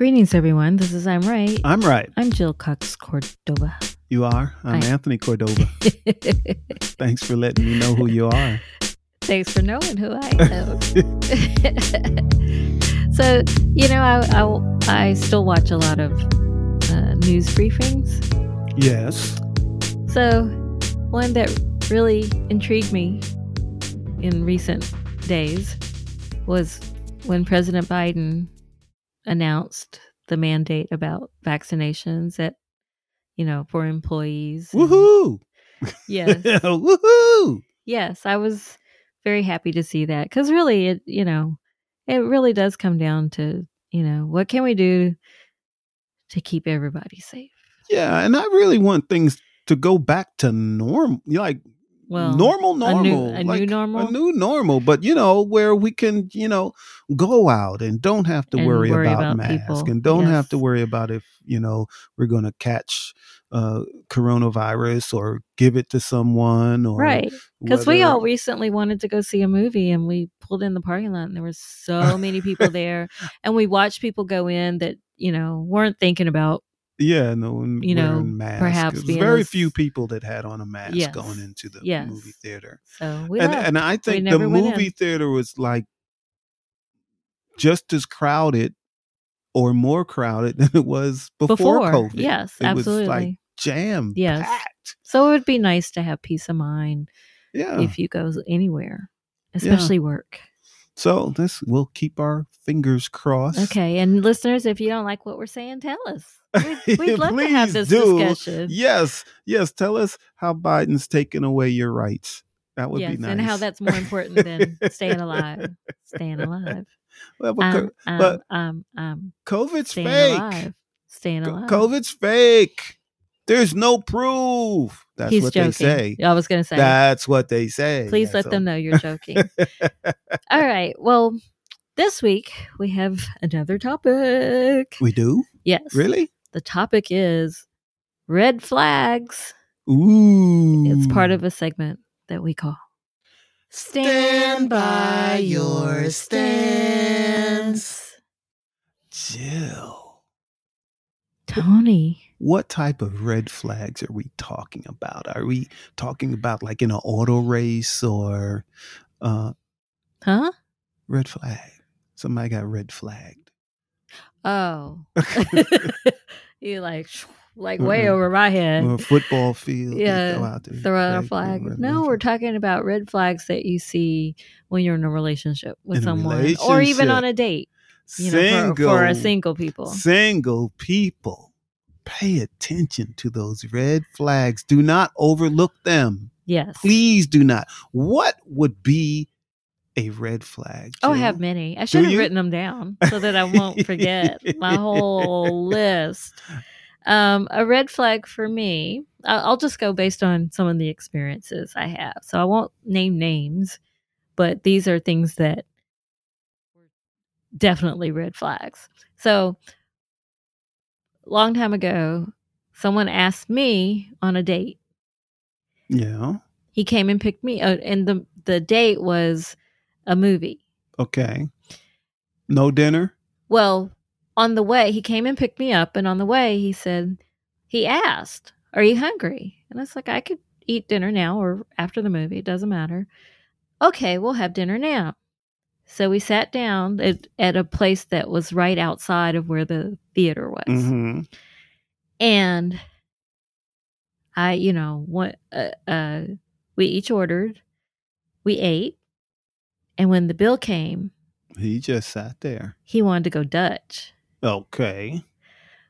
Greetings, everyone. This is I'm Right. I'm right. I'm Jill Cox Cordova. You are? I'm Hi. Anthony Cordova. Thanks for letting me know who you are. Thanks for knowing who I am. so, you know, I, I, I still watch a lot of uh, news briefings. Yes. So, one that really intrigued me in recent days was when President Biden announced the mandate about vaccinations at, you know, for employees. and- Woohoo! Yes. Woohoo! yes, I was very happy to see that because really, it you know, it really does come down to you know what can we do to keep everybody safe. Yeah, and I really want things to go back to normal, like Well, normal, a normal, new- a new like normal? a new normal. But you know, where we can, you know, go out and don't have to worry, worry about, about masks people. and don't have to worry about if you know we're going to catch uh coronavirus or give it to someone or right because we all recently wanted to go see a movie and we pulled in the parking lot and there were so many people there and we watched people go in that you know weren't thinking about Yeah, no one you know, masks. perhaps very few people that had on a mask Yes. going into the Yes. movie theater. so we And and I think the movie in. theater was like just as crowded or more crowded than it was before, before COVID. yes It was absolutely like jam Yes. packed. so it would be nice to have peace of mind Yeah. if you go anywhere, especially work. so this we'll keep our fingers crossed. Okay, and listeners, if you don't like what we're saying, tell us. We'd, we'd love to have Please this do. discussion. Yes, yes. Tell us how Biden's taking away your rights. That would yes, be nice. and how that's more important than staying alive. Staying alive. Well, but Um, um, but- um, um, COVID's staying fake. alive. Staying alive. COVID's fake. There's no proof. That's He's what joking. they say. I was going to say. That's what they say. Please Yeah, let so- them know you're joking. All right. Well, this week we have another topic. We do? Yes. Really? The topic is red flags. Ooh. It's part of a segment that we call Stand by your stance. Jill. Tony. What type of red flags are we talking about? Are we talking about like in an auto race or uh Huh? red flag? Somebody got red flagged. Oh. you like like way Mm-mm. over my head. Or a football field. Yeah, go out there, Throw out a flag. No, we're talking about red flags that you see when you're in a relationship with In someone, or even on a date. You know, for, for a single people. Single people, pay attention to those red flags. Do not overlook them. Yes. Please do not. What would be a red flag? Oh, I have many. I should have you? written them down so that I won't forget my whole list. Um, a red flag for me, I'll just go based on some of the experiences I have. So I won't name names, but these are things that were definitely red flags. So, long time ago, someone asked me on a date. Yeah. He came and picked me, uh, and the the date was a movie. Okay. No dinner? Well, on the way, he came and picked me up, and on the way, he said, he asked, Are you hungry? And I was like, I could eat dinner now or after the movie. It doesn't matter. Okay, we'll have dinner now. So we sat down at, at a place that was right outside of where the theater was. Mm-hmm. And I, you know, what, uh, uh, we each ordered, we ate. And when the bill came, He just sat there. he wanted to go Dutch. Okay.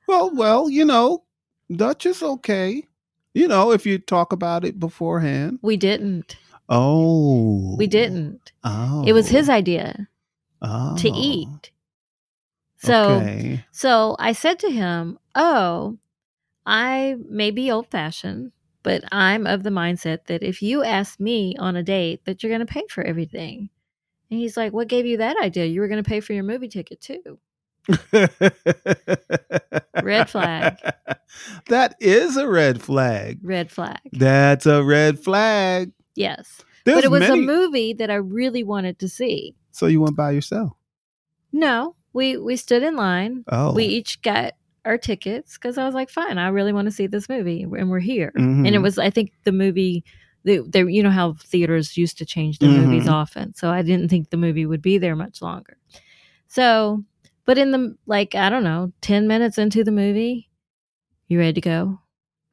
Well, well, you know, Dutch is okay. You know, if you talk about it beforehand. We didn't. Oh. We didn't. Oh. It was his idea oh. to eat. So Okay. so I said to him, "Oh, I may be old-fashioned, but I'm of the mindset that if you ask me on a date that you're going to pay for everything." And he's like, "What gave you that idea? You were going to pay for your movie ticket too." Red flag. That is a red flag. Red flag. That's a red flag. Yes. There's but it was many. a movie that I really wanted to see. So you went by yourself. No, we we stood in line. Oh, We each got our tickets because I was like, fine, I really want to see this movie, and we're here. And it Mhm. was, I think, the movie. The, the, you know how theaters used to change their movies Mhm. often, so I didn't think the movie would be there much longer. So, but in the like, I don't know, ten minutes into the movie, you ready to go?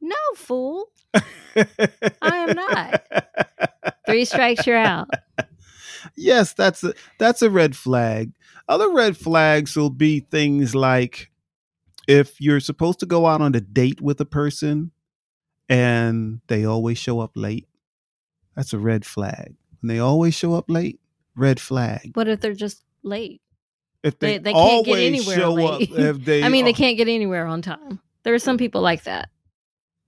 No, fool. I am not. Three strikes, you're out. yes, that's a that's a red flag. Other red flags will be things like if you're supposed to go out on a date with a person and they always show up late. That's a red flag. When they always show up late, red flag. What if they're just late? If they, They- they can't get always anywhere show late. up, if they I mean, they can't get anywhere on time. There are some people like that.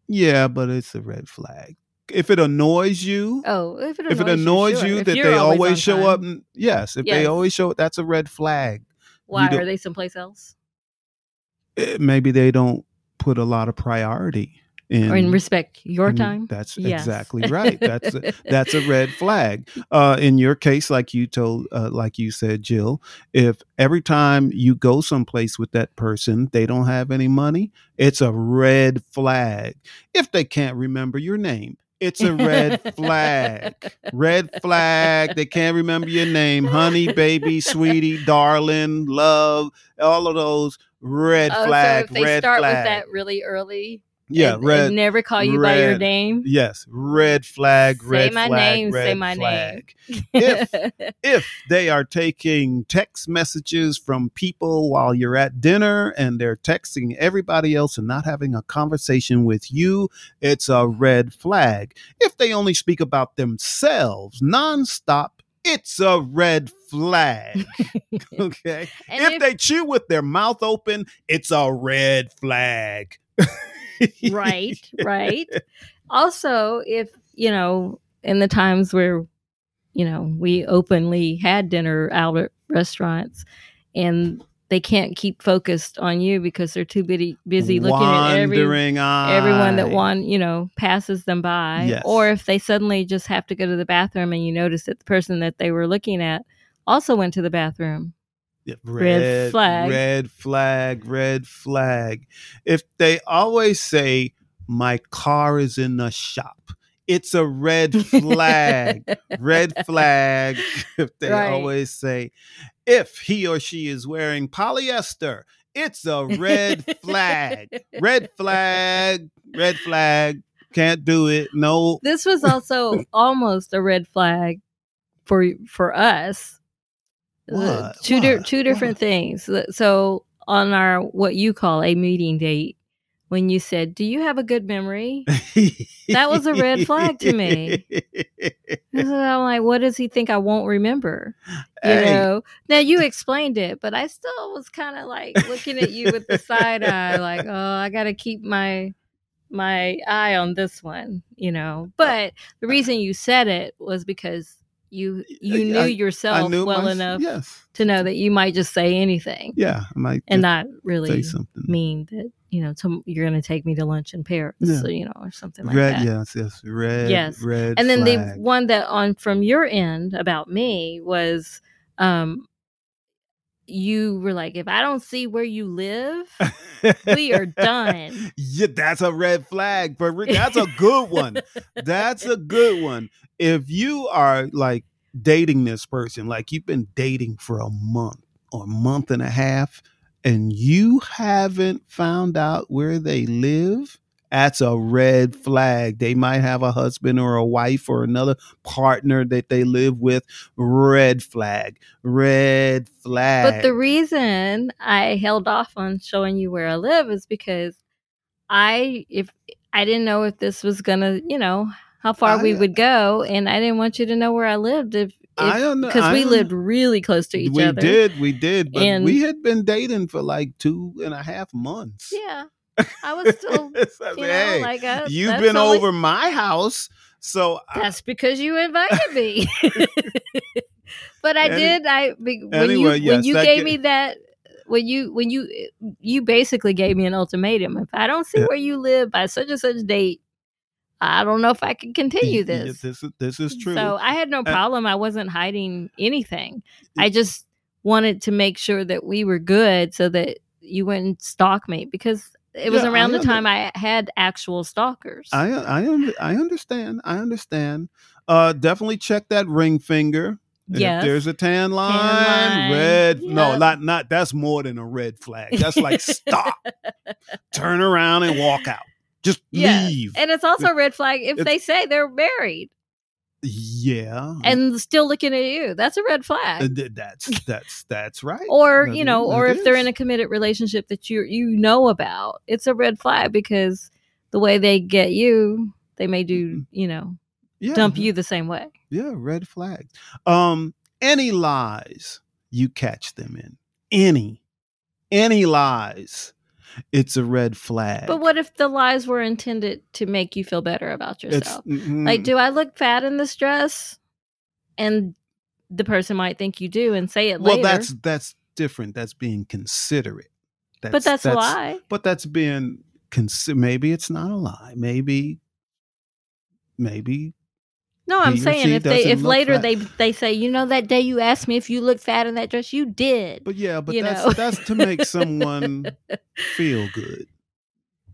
Yeah, but it's a red flag. If it annoys you, Oh, if it annoys, if it annoys sure. you that they always always show up, yes, if they always show, that's a red flag. Why are they someplace else? Eh, Maybe they don't put a lot of priority in or in respect your in- time? That's Yes. exactly right. That's a, that's a red flag. Uh, in your case, like you told, uh, like you said, Jill, if every time you go someplace with that person, they don't have any money, it's a red flag. If they can't remember your name, it's a red flag. Red flag. They can't remember your name, honey, baby, sweetie, darling, love, all of those red Oh, flag. so if they red start flag. with that really early, yeah, and, red. and never call you by your name. Yes, red flag, Say red my flag, name, red say my flag. If if they are taking text messages from people while you're at dinner and they're texting everybody else and not having a conversation with you, it's a red flag. If they only speak about themselves nonstop, it's a red flag. okay. If, if- they chew with their mouth open, it's a red flag. right, right. Also, if you know, in the times where you know we openly had dinner out at restaurants, and they can't keep focused on you because they're too busy busy looking at every everyone that one you know passes them by Yes. or if they suddenly just have to go to the bathroom and you notice that the person that they were looking at also went to the bathroom Yeah, Red flag. Red flag. Red flag. If they always say, my car is in the shop, it's a red flag. red flag. If they Right. always say, if he or she is wearing polyester, it's a red flag. red flag. Red flag. Can't do it. No. this was also almost a red flag for for us What? two di- two different What? things so on our what you call a meeting date when you said do you have a good memory That was a red flag to me. So I'm like, what does he think I won't remember? You Hey, know. Now you explained it, but I still was kind of like looking at you with the side eye, like, oh, I got to keep my my eye on this one, you know. But the reason you said it was because you you knew I- yourself knew well my- enough Yes. to know that you might just say anything Yeah. I might and not say really something. mean that you know tom- you're going to take me to lunch in Paris, Yeah. so, you know, or something like red, that. yes, yes, red, Yes. red. and then the one that on from your end about me was um you were like if i don't see where you live we are done Yeah, that's a red flag, but that's a good one. That's a good one. If you are like dating this person, like you've been dating for a month or a month and a half, and you haven't found out where they live, that's a red flag. They might have a husband or a wife or another partner that they live with. Red flag. Red flag. but the reason i held off on showing you where i live is because i if i didn't know if this was gonna you know how far we would go uh, and i didn't want you to know where i lived if I don't know. because we lived really close to each we other We did, we did, but And- we had been dating for like two and a half months. yeah i was still I you mean, know like uh, you've been only- over my house, so I, That's because you invited me. but I Any- did. I be- when Anyway, you when you gave me that when you when you you basically gave me an ultimatum. If I don't see Yeah. where you live by such and such date, I don't know if I can continue this. this is this is true. So I had no problem. I wasn't hiding anything. I just wanted to make sure that we were good so that you wouldn't stalk me because it was Yeah, around the time I had actual stalkers. I I I understand. I understand. Uh, definitely check that ring finger. If there's a tan line, line, red. No, not not. That's more than a red flag. That's like stop, turn around and walk out. Just Yeah. leave. and it's also a red flag if It's- they say they're married yeah. and still looking at you. That's a red Uh, flag. th- that's that's that's right. Or, That you is- know, or that if they're in a committed relationship that you you know about, it's a red flag because the way they get you, they may do, you know, yeah, dump you the same way. Yeah, red flag. Um, any lies you catch them in, any, any lies, it's a red flag. But what if the lies were intended to make you feel better about yourself? mm, Like, do I look fat in this dress? And the person might think you do and say it well, later. that's that's different. That's being considerate. That's, but that's, a lie. But that's being consi- Maybe it's not a lie. Maybe, maybe No, I'm he saying if they if later fat. they they say, you know, that day you asked me if you looked fat in that dress, you did. But yeah, but that's know? that's to make someone feel good.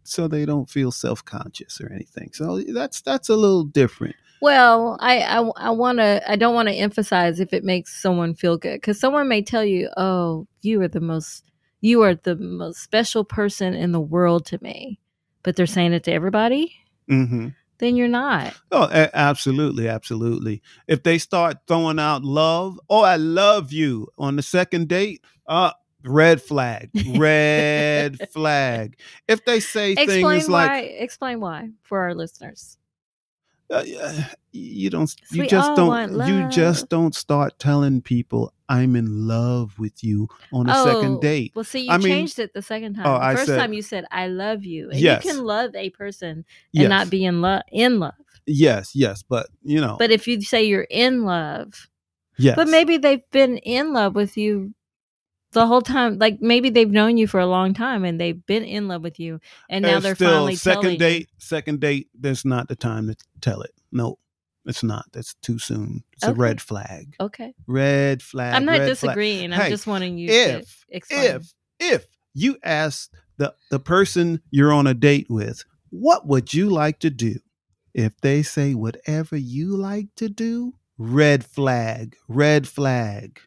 So they don't feel self-conscious or anything. So that's that's a little different. Well, I I, I want to I don't want to emphasize if it makes someone feel good because someone may tell you, "Oh, you are the most you are the most special person in the world to me," but they're saying it to everybody. hmm Then you're not. Oh, a- absolutely, absolutely. If they start throwing out love, oh, I love you on the second date, uh, red flag, red flag. If they say Explain things why. like, explain why for our listeners. Uh, you don't, we you just don't, you just don't start telling people I'm in love with you on a Oh, second date. Well, see, you I mean- changed it the second time. Oh, the first said- time you said "I love you," and Yes. you can love a person and Yes, not be in love. In love, yes, yes, but you know, but if you say you're in love, yes, but maybe they've been in love with you the whole time. Like maybe they've known you for a long time and they've been in love with you, and now And they're still, finally second date. Second date. There's not the time to tell it. No, it's not. That's too soon. It's a red flag. Okay, Red flag. I'm not red flag. disagreeing. I'm Hey, just wanting you if- to explain. If if you ask the the person you're on a date with, what would you like to do? If they say whatever you like to do, red flag. Red flag.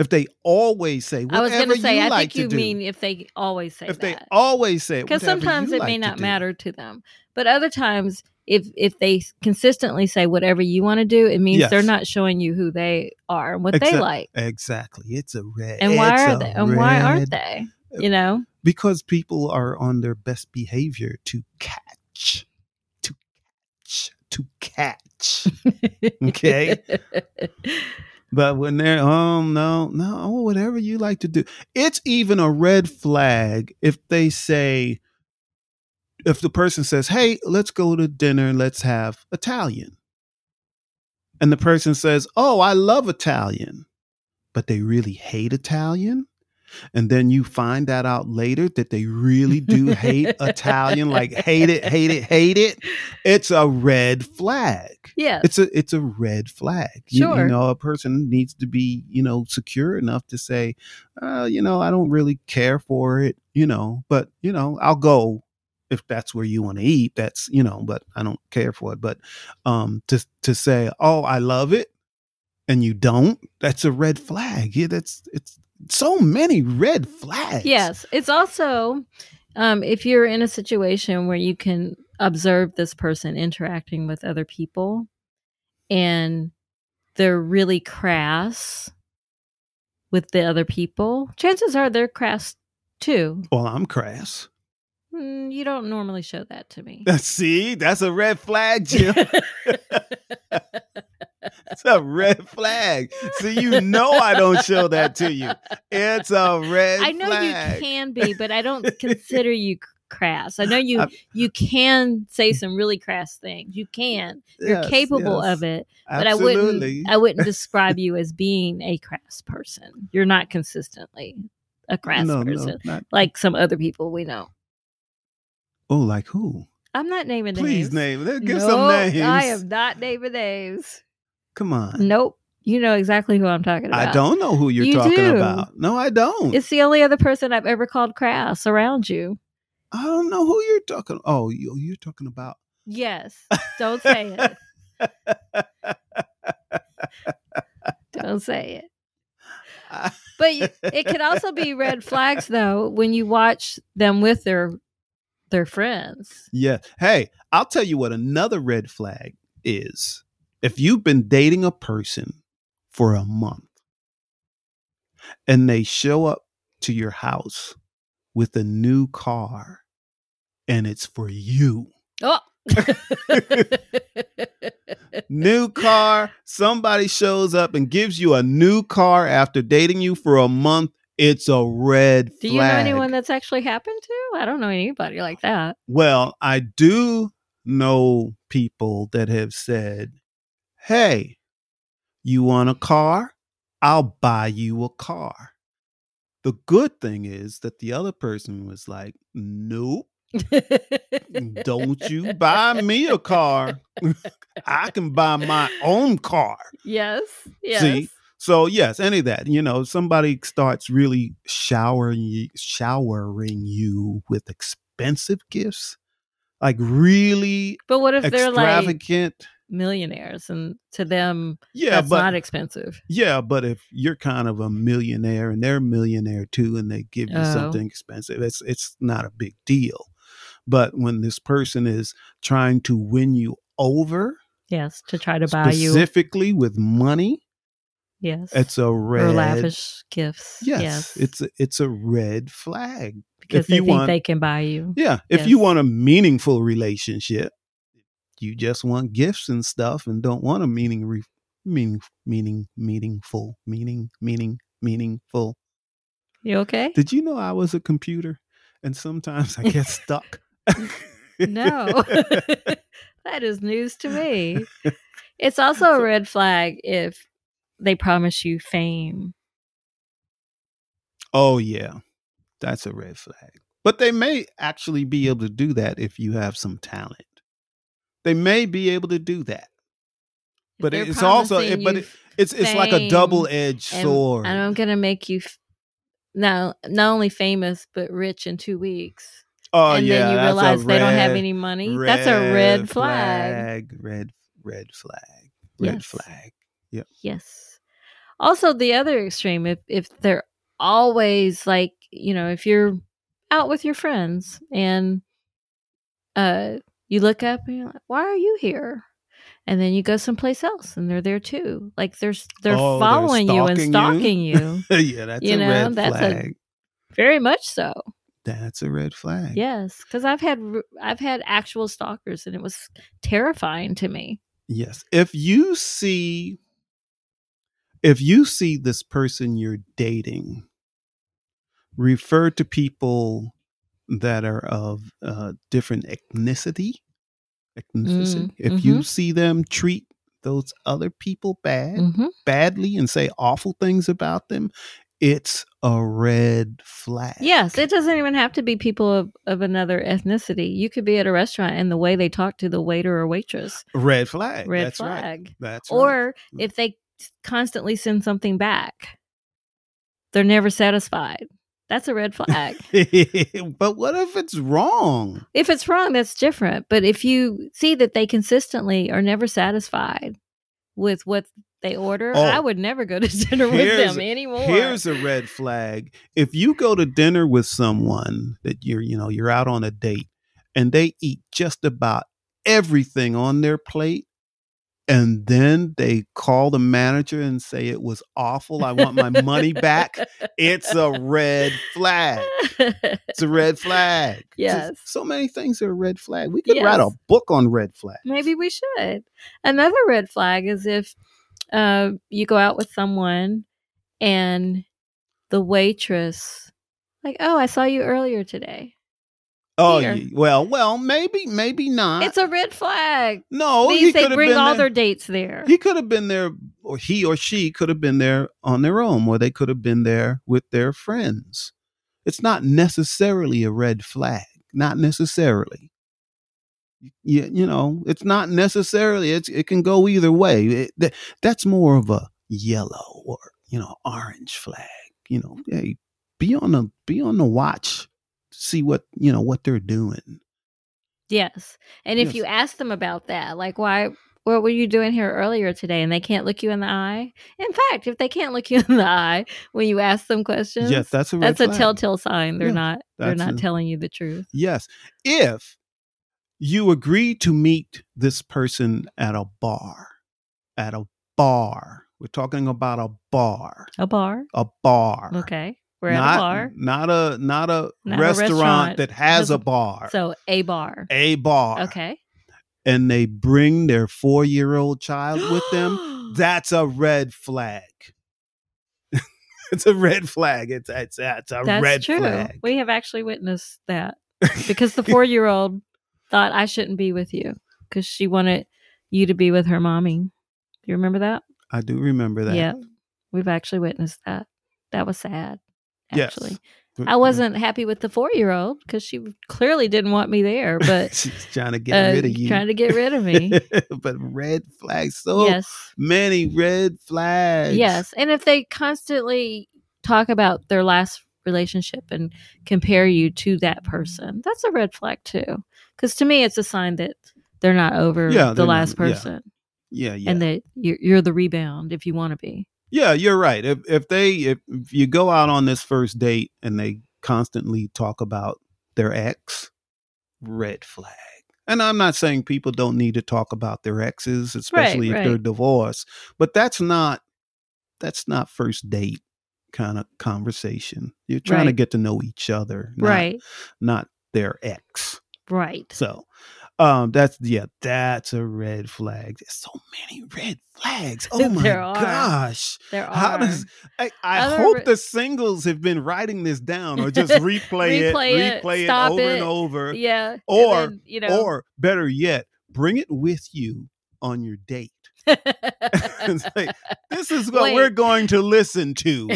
If they always say I was going to say, I like think you to do, mean if they always say if that. they always say because sometimes it may like to not do. matter to them but other times if if they consistently say whatever you want to do it means they're not showing you who they are and what they like Exactly. It's a red. and why are they and why aren't they uh, you know Because people are on their best behavior to catch, to catch, to catch. Okay. But when they're um no no oh, whatever you like to do, it's even a red flag if they say if the person says, "Hey, let's go to dinner let's have Italian," and the person says, "Oh, I love Italian," but they really hate Italian, and then you find that out later that they really do hate Italian, like hate it, hate it, hate it. It's a red flag yeah it's a it's a red flag. You- You, know, a person needs to be you know secure enough to say, uh, you know, I don't really care for it, you know, but you know, I'll go if that's where you want to eat. That's you know, but I don't care for it. But um, to to say, oh, I love it, and you don't, that's a red flag. Yeah, that's it's so many red flags. yes it's also um if you're in a situation where you can observe this person interacting with other people and they're really crass with the other people chances are they're crass too Well, I'm crass. Mm, you don't normally show that to me. See, that's a red flag, Jim. It's a red flag. So you know I don't show that to you. It's a red I know flag. you can be, but I don't consider you crass. I know you I'm- you can say some really crass things. You can. You're Yes, capable yes. of it, but Absolutely. I wouldn't I wouldn't describe you as being a crass person. You're not consistently a crass no, person no, like some other people we know. Oh, like who? I'm not naming Please names. Please name. Let's give some Nope, names. I am not naming names. Come on. Nope. You know exactly who I'm talking about. I don't know who you're You talking do. about. No, I don't. It's the only other person I've ever called crass around you. I don't know who you're talking. Oh, you, you're talking about. Yes. Don't say it. Don't say it. But it could also be red flags though when you watch them with their their friends. Yeah. Hey, I'll tell you what another red flag is. If you've been dating a person for a month and they show up to your house with a new car and it's for you. Oh. New car, somebody shows up and gives you a new car after dating you for a month. It's a red flag. Do flag. you know anyone that's actually happened to? I don't know anybody like that. Well, I do know people that have said, Hey, you want a car? I'll buy you a car. The good thing is that the other person was like, Nope, don't you buy me a car. I can buy my own car. Yes. Yes. See? So yes, any of that. You know, somebody starts really showering you, showering you with expensive gifts, like really But what if they're like extravagant. millionaires and to them yeah, that's but not expensive? yeah, but if you're kind of a millionaire and they're a millionaire too, and they give you Oh. something expensive, it's it's not a big deal. But when this person is trying to win you over, Yes, to try to buy you specifically with money, yes. it's a red or lavish gifts. Yes, it's a, it's a red flag. because if they you think want- they can buy you. Yeah, if you want a meaningful relationship, you just want gifts and stuff, and don't want a meaning, re- meaning, meaning, meaningful, meaning, meaning, meaningful. You okay? Did you know I was a computer, and sometimes I get stuck? No. that is news to me. It's also a red flag if they promise you fame. oh yeah, that's a red flag. But they may actually be able to do that if you have some talent. They may be able to do that. But they're it's also- it- but it- It's it's like a double edged sword. and I'm gonna make you f- now not only famous but rich in two weeks. Oh and yeah, then you realize they don't have any money. That's a red flag. Red red flag. Red Yes. flag. Yep. Yes. Also, the other extreme, if if they're always like, you know, if you're out with your friends and uh you look up and you're like, why are you here? And then you go someplace else and they're there too. Like there's they're Oh, they're following you and stalking you? you. yeah, that's You a know, red that's a- flag. Very much so. that's a red flag. Yes, because I've had I've had actual stalkers and it was terrifying to me. Yes. If you see if you see this person you're dating refer to people that are of uh, different ethnicity, ethnicity. Mm, if you see them treat those other people bad, hmm badly and say awful things about them, it's a red flag. Yes, it doesn't even have to be people of, of another ethnicity. You could be at a restaurant and the way they talk to the waiter or waitress, red flag. red That's right. flag. That's right. Or if they constantly send something back, they're never satisfied. That's a red flag. but what if it's wrong? if it's wrong, that's different. But if you see that they consistently are never satisfied with what they order, Oh, I would never go to dinner with them anymore. Here's a red flag. If you go to dinner with someone that you're, you know, you're out on a date and they eat just about everything on their plate and then they call the manager and say it was awful, I want my money back, it's a red flag. It's a red flag. Yes. So many things are a red flag. We could write a book on red flag. Maybe we should. Another red flag is if uh, you go out with someone and the waitress, like, oh, I saw you earlier today. Oh, Here. well, well, maybe, maybe not. it's a red flag. no, he Means they bring all there. their dates there. He could have been there, or he or she could have been there on their own, or they could have been there with their friends. It's not necessarily a red flag. Not necessarily. You, you know, it's not necessarily. It's it can go either way. It, th- that's more of a yellow or you know orange flag. You know, hey, be on the be on the watch, see what you know what they're doing. Yes. And if Yes. you ask them about that, like why what were you doing here earlier today and they can't look you in the eye? In fact, if they can't look you in the eye when you ask them questions, Yes, that's a that's a telltale sign they're Yeah, not they're not a- telling you the truth. Yes. If you agree to meet this person at a bar, at a bar, we're talking about a bar, A bar. a bar. Okay. We're not, at a bar. Not a not a, Not a restaurant, restaurant. that has a bar. So a bar. a bar. Okay. And they bring their four year old child with them. That's a red flag. it's a red flag. It's it's, it's a That's red true. flag. We have actually witnessed that because the four year old thought I shouldn't be with you because she wanted you to be with her mommy. Do you remember that? I do remember that. Yeah. We've actually witnessed that. That was sad. Yes. Actually, I wasn't happy with the four year old because she clearly didn't want me there, but she's trying to get uh, rid of you. trying to get rid of me. but red flags. So yes. many red flags. Yes. And if they constantly talk about their last relationship and compare you to that person, that's a red flag too. Because to me, it's a sign that they're not over Yeah, the they're not- last yeah. person Yeah, yeah. and that you're, you're the rebound if you want to be. Yeah, you're right. If if they if, if you go out on this first date and they constantly talk about their ex, red flag. And I'm not saying people don't need to talk about their exes, especially if they're divorced, but that's not that's not first date kind of conversation. You're trying to get to know each other, not, right. not their ex. Right. So, um, that's yeah, that's a red flag. There's so many red flags. Oh my There gosh! There are. How does I, I Other hope the singles have been writing this down or just replay, it, Replay it, replay it over it. and over, yeah. Or- then, you know, or better yet, bring it with you on your date. It's like, this is what Wait. we're going to listen to.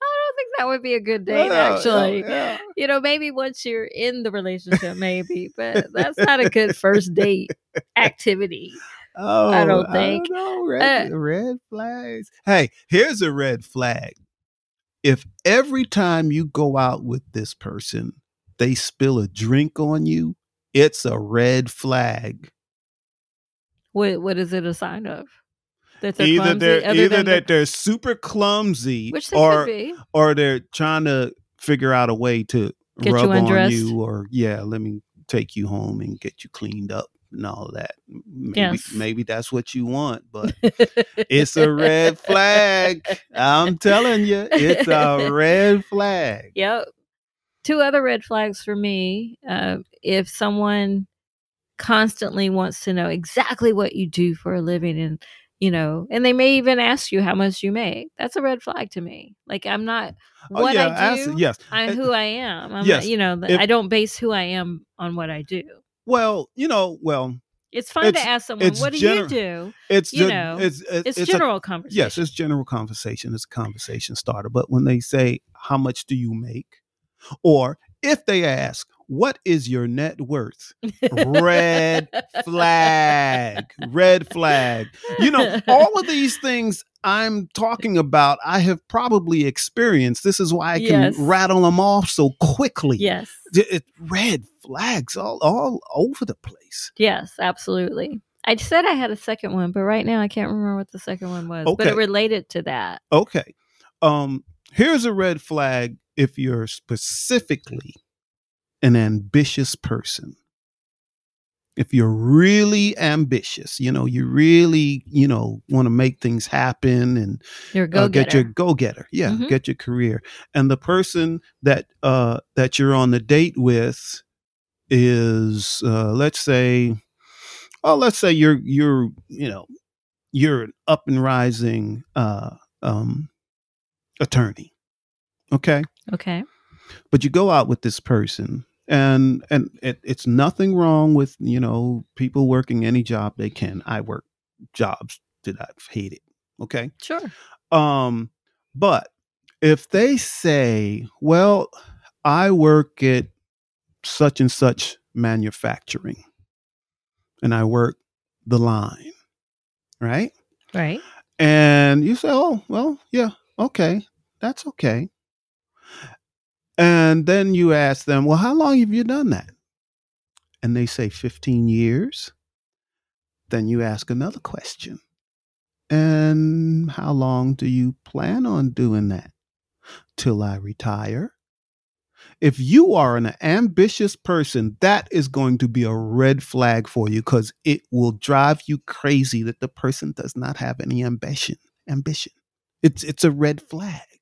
I don't think that would be a good date, Yeah, actually. yeah, yeah. You know, maybe once you're in the relationship, maybe, but that's not a good first date activity. Oh, I don't think. know. Red, Uh, red flags. Hey, here's a red flag. If every time you go out with this person, they spill a drink on you, it's a red flag. What what is it a sign of? That they're either clumsy, they're either that they're super clumsy, which they or could be. or they're trying to figure out a way to Get you rub on you, or yeah, let me take you home and get you cleaned up and all that. Maybe, Yes. maybe that's what you want, but it's a red flag. I'm telling you, it's a red flag. Yep. Two other red flags for me. Uh, if someone constantly wants to know exactly what you do for a living and you know, and they may even ask you how much you make. That's a red flag to me. Like I'm not Oh what yeah, I ask- do. yes. I'm Uh, who I am. I'm yes, not, you know, if- I don't base who I am on what I do. Well, you know, well, It's fine It's- to ask someone, "What do gener- you do?" it's You know, it's it's, It's, a- general conversation. yes, it's general conversation. It's a conversation starter. But when they say, "How much do you make?" or if they ask, "What is your net worth?" Red flag. Red flag. You know, all of these things I'm talking about, I have probably experienced. This is why I can Yes. rattle them off so quickly. yes, It- red flags all all over the place. yes, absolutely. I said I had a second one, but right now I can't remember what the second one was. But it related to that. Okay. Um, here's a red flag if you're specifically an ambitious person. If you're really ambitious, you know, you really, you know, want to make things happen and Your uh, get your go getter. Yeah, Mhm. get your career. And the person that uh that you're on the date with is uh let's say oh let's say you're you're you know you're an up and rising uh um attorney. Okay? okay. but you go out with this person and and it, it's nothing wrong with you know people working any job they can i work jobs that i've hated okay Sure. um but if they say well i work at such and such manufacturing and i work the line right Right. And you say, oh, well, yeah, okay, that's okay. And then you ask them, well, how long have you done that? And they say 15 years. Then you ask another question. And how long do you plan on doing that? Till I retire? If you are an ambitious person, that is going to be a red flag for you because it will drive you crazy that the person does not have any ambition. Ambition. It's it's a red flag.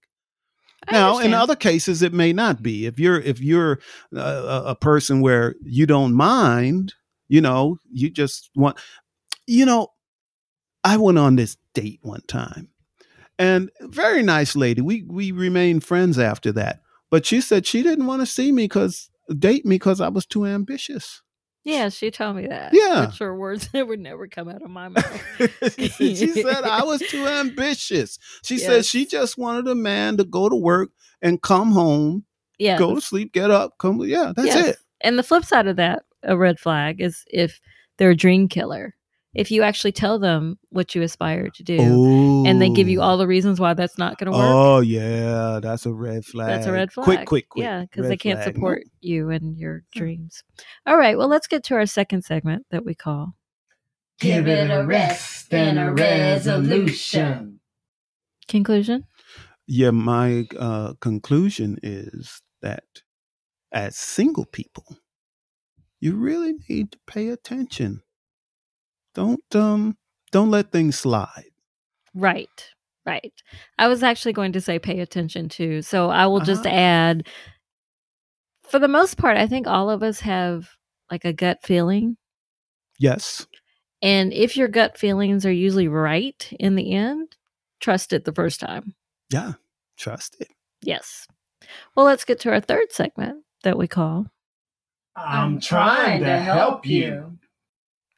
Now, in other cases, it may not be. If you're if you're a, a a person where you don't mind, you know, you just want, you know, I went on this date one time, and very nice lady. We we remained friends after that, but she said she didn't want to see me because date me because I was too ambitious. Yeah, she told me that. Yeah. Which are words that would never come out of my mouth. she said I was too ambitious. She said she just wanted a man to go to work and come home, Yeah. go to sleep, get up, come. Yeah, that's Yes. it. And the flip side of that, a red flag, is if they're a dream killer. If you actually tell them what you aspire to do and they give you all the reasons why that's not going to work, Oh yeah, that's a red flag. that's a red flag. Quick, quick, quick. Yeah, because they can't flag. support you and your dreams. All right. Well, let's get to our second segment that we call Give it a rest and a resolution. conclusion. Yeah, my uh, conclusion is that as single people, you really need to pay attention. Don't um don't let things slide. Right. Right. I was actually going to say pay attention to. So I will just Uh-huh. add for the most part, I think all of us have like a gut feeling. Yes. And if your gut feelings are usually right in the end, trust it the first time. Yeah. Trust it. Yes. Well, let's get to our third segment that we call I'm trying to help you.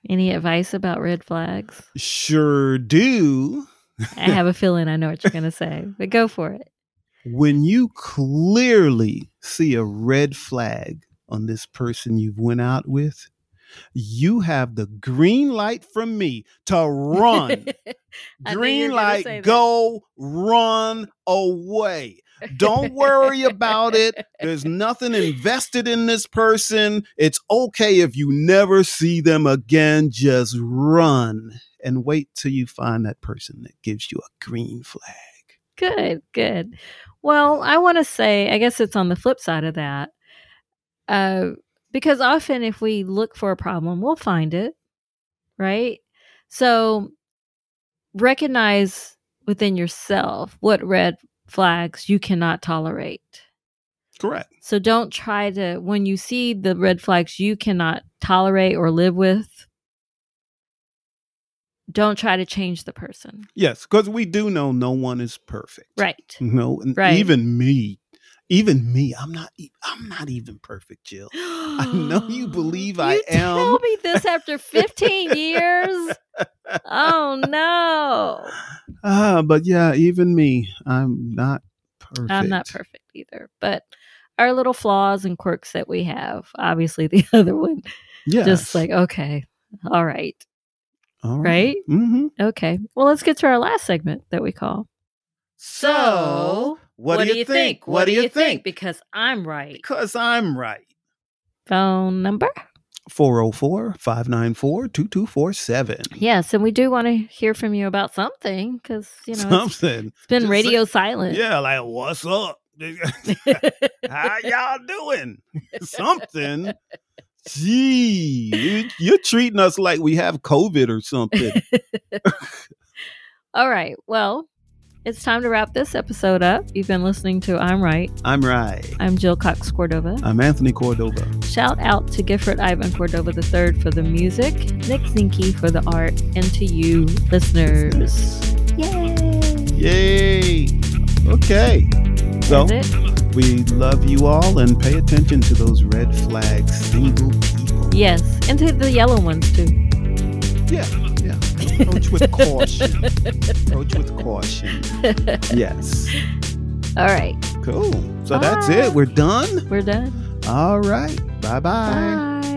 Any Advice About Red Flags? Sure do. I have a feeling I know what you're going to say, but go for it. when you clearly see a red flag on this person you've went out with, you have the green light from me to run. I knew you green light, go run away. Don't worry about it. There's nothing invested in this person. It's okay if you never see them again. Just run and wait till you find that person that gives you a green flag. Good, good. Well, I want to say, I guess it's on the flip side of that. Uh, because often if we look for a problem, we'll find it, right? So recognize within yourself what red flags you cannot tolerate. Correct. So don't try to, when you see the red flags you cannot tolerate or live with, don't try to change the person. Yes, because we do know no one is perfect. Right. No, Right. even me, even me, I'm not. e- I'm not even perfect, Jill. I know you believe I You am. Tell me this after 15 years. Oh no. Ah, but yeah, even me, I'm not perfect. I'm not perfect either. But our little flaws and quirks that we have, obviously the other one, Yeah, just like, okay, all right, All right? Mm-hmm. Okay. Well, let's get to our last segment that we call. So, what, do you think? What do you think? Because I'm right. Because I'm right. Phone number? 404 594 2247. Yes. And we do want to hear from you about something because, you know, it's, Something. it's been Just radio silent. Yeah, like, what's up? How y'all doing? Something. Gee, you, you're treating us like we have COVID or something. All right. Well, it's time to wrap this episode up. You've been listening to I'm Right. I'm right. I'm Jill Cox Cordova. I'm Anthony Cordova. Shout out to Gifford Ivan Cordova III for the music, Nick Zinke for the art, and to you, listeners. Yay! Yay. Okay. So we love you all and pay attention to those red flags, single people. Yes, and to the yellow ones too. Yeah. Approach with caution. Approach with caution. Yes. All right, Cool. So that's it. We're done. we're done. All right. Bye-bye. Bye.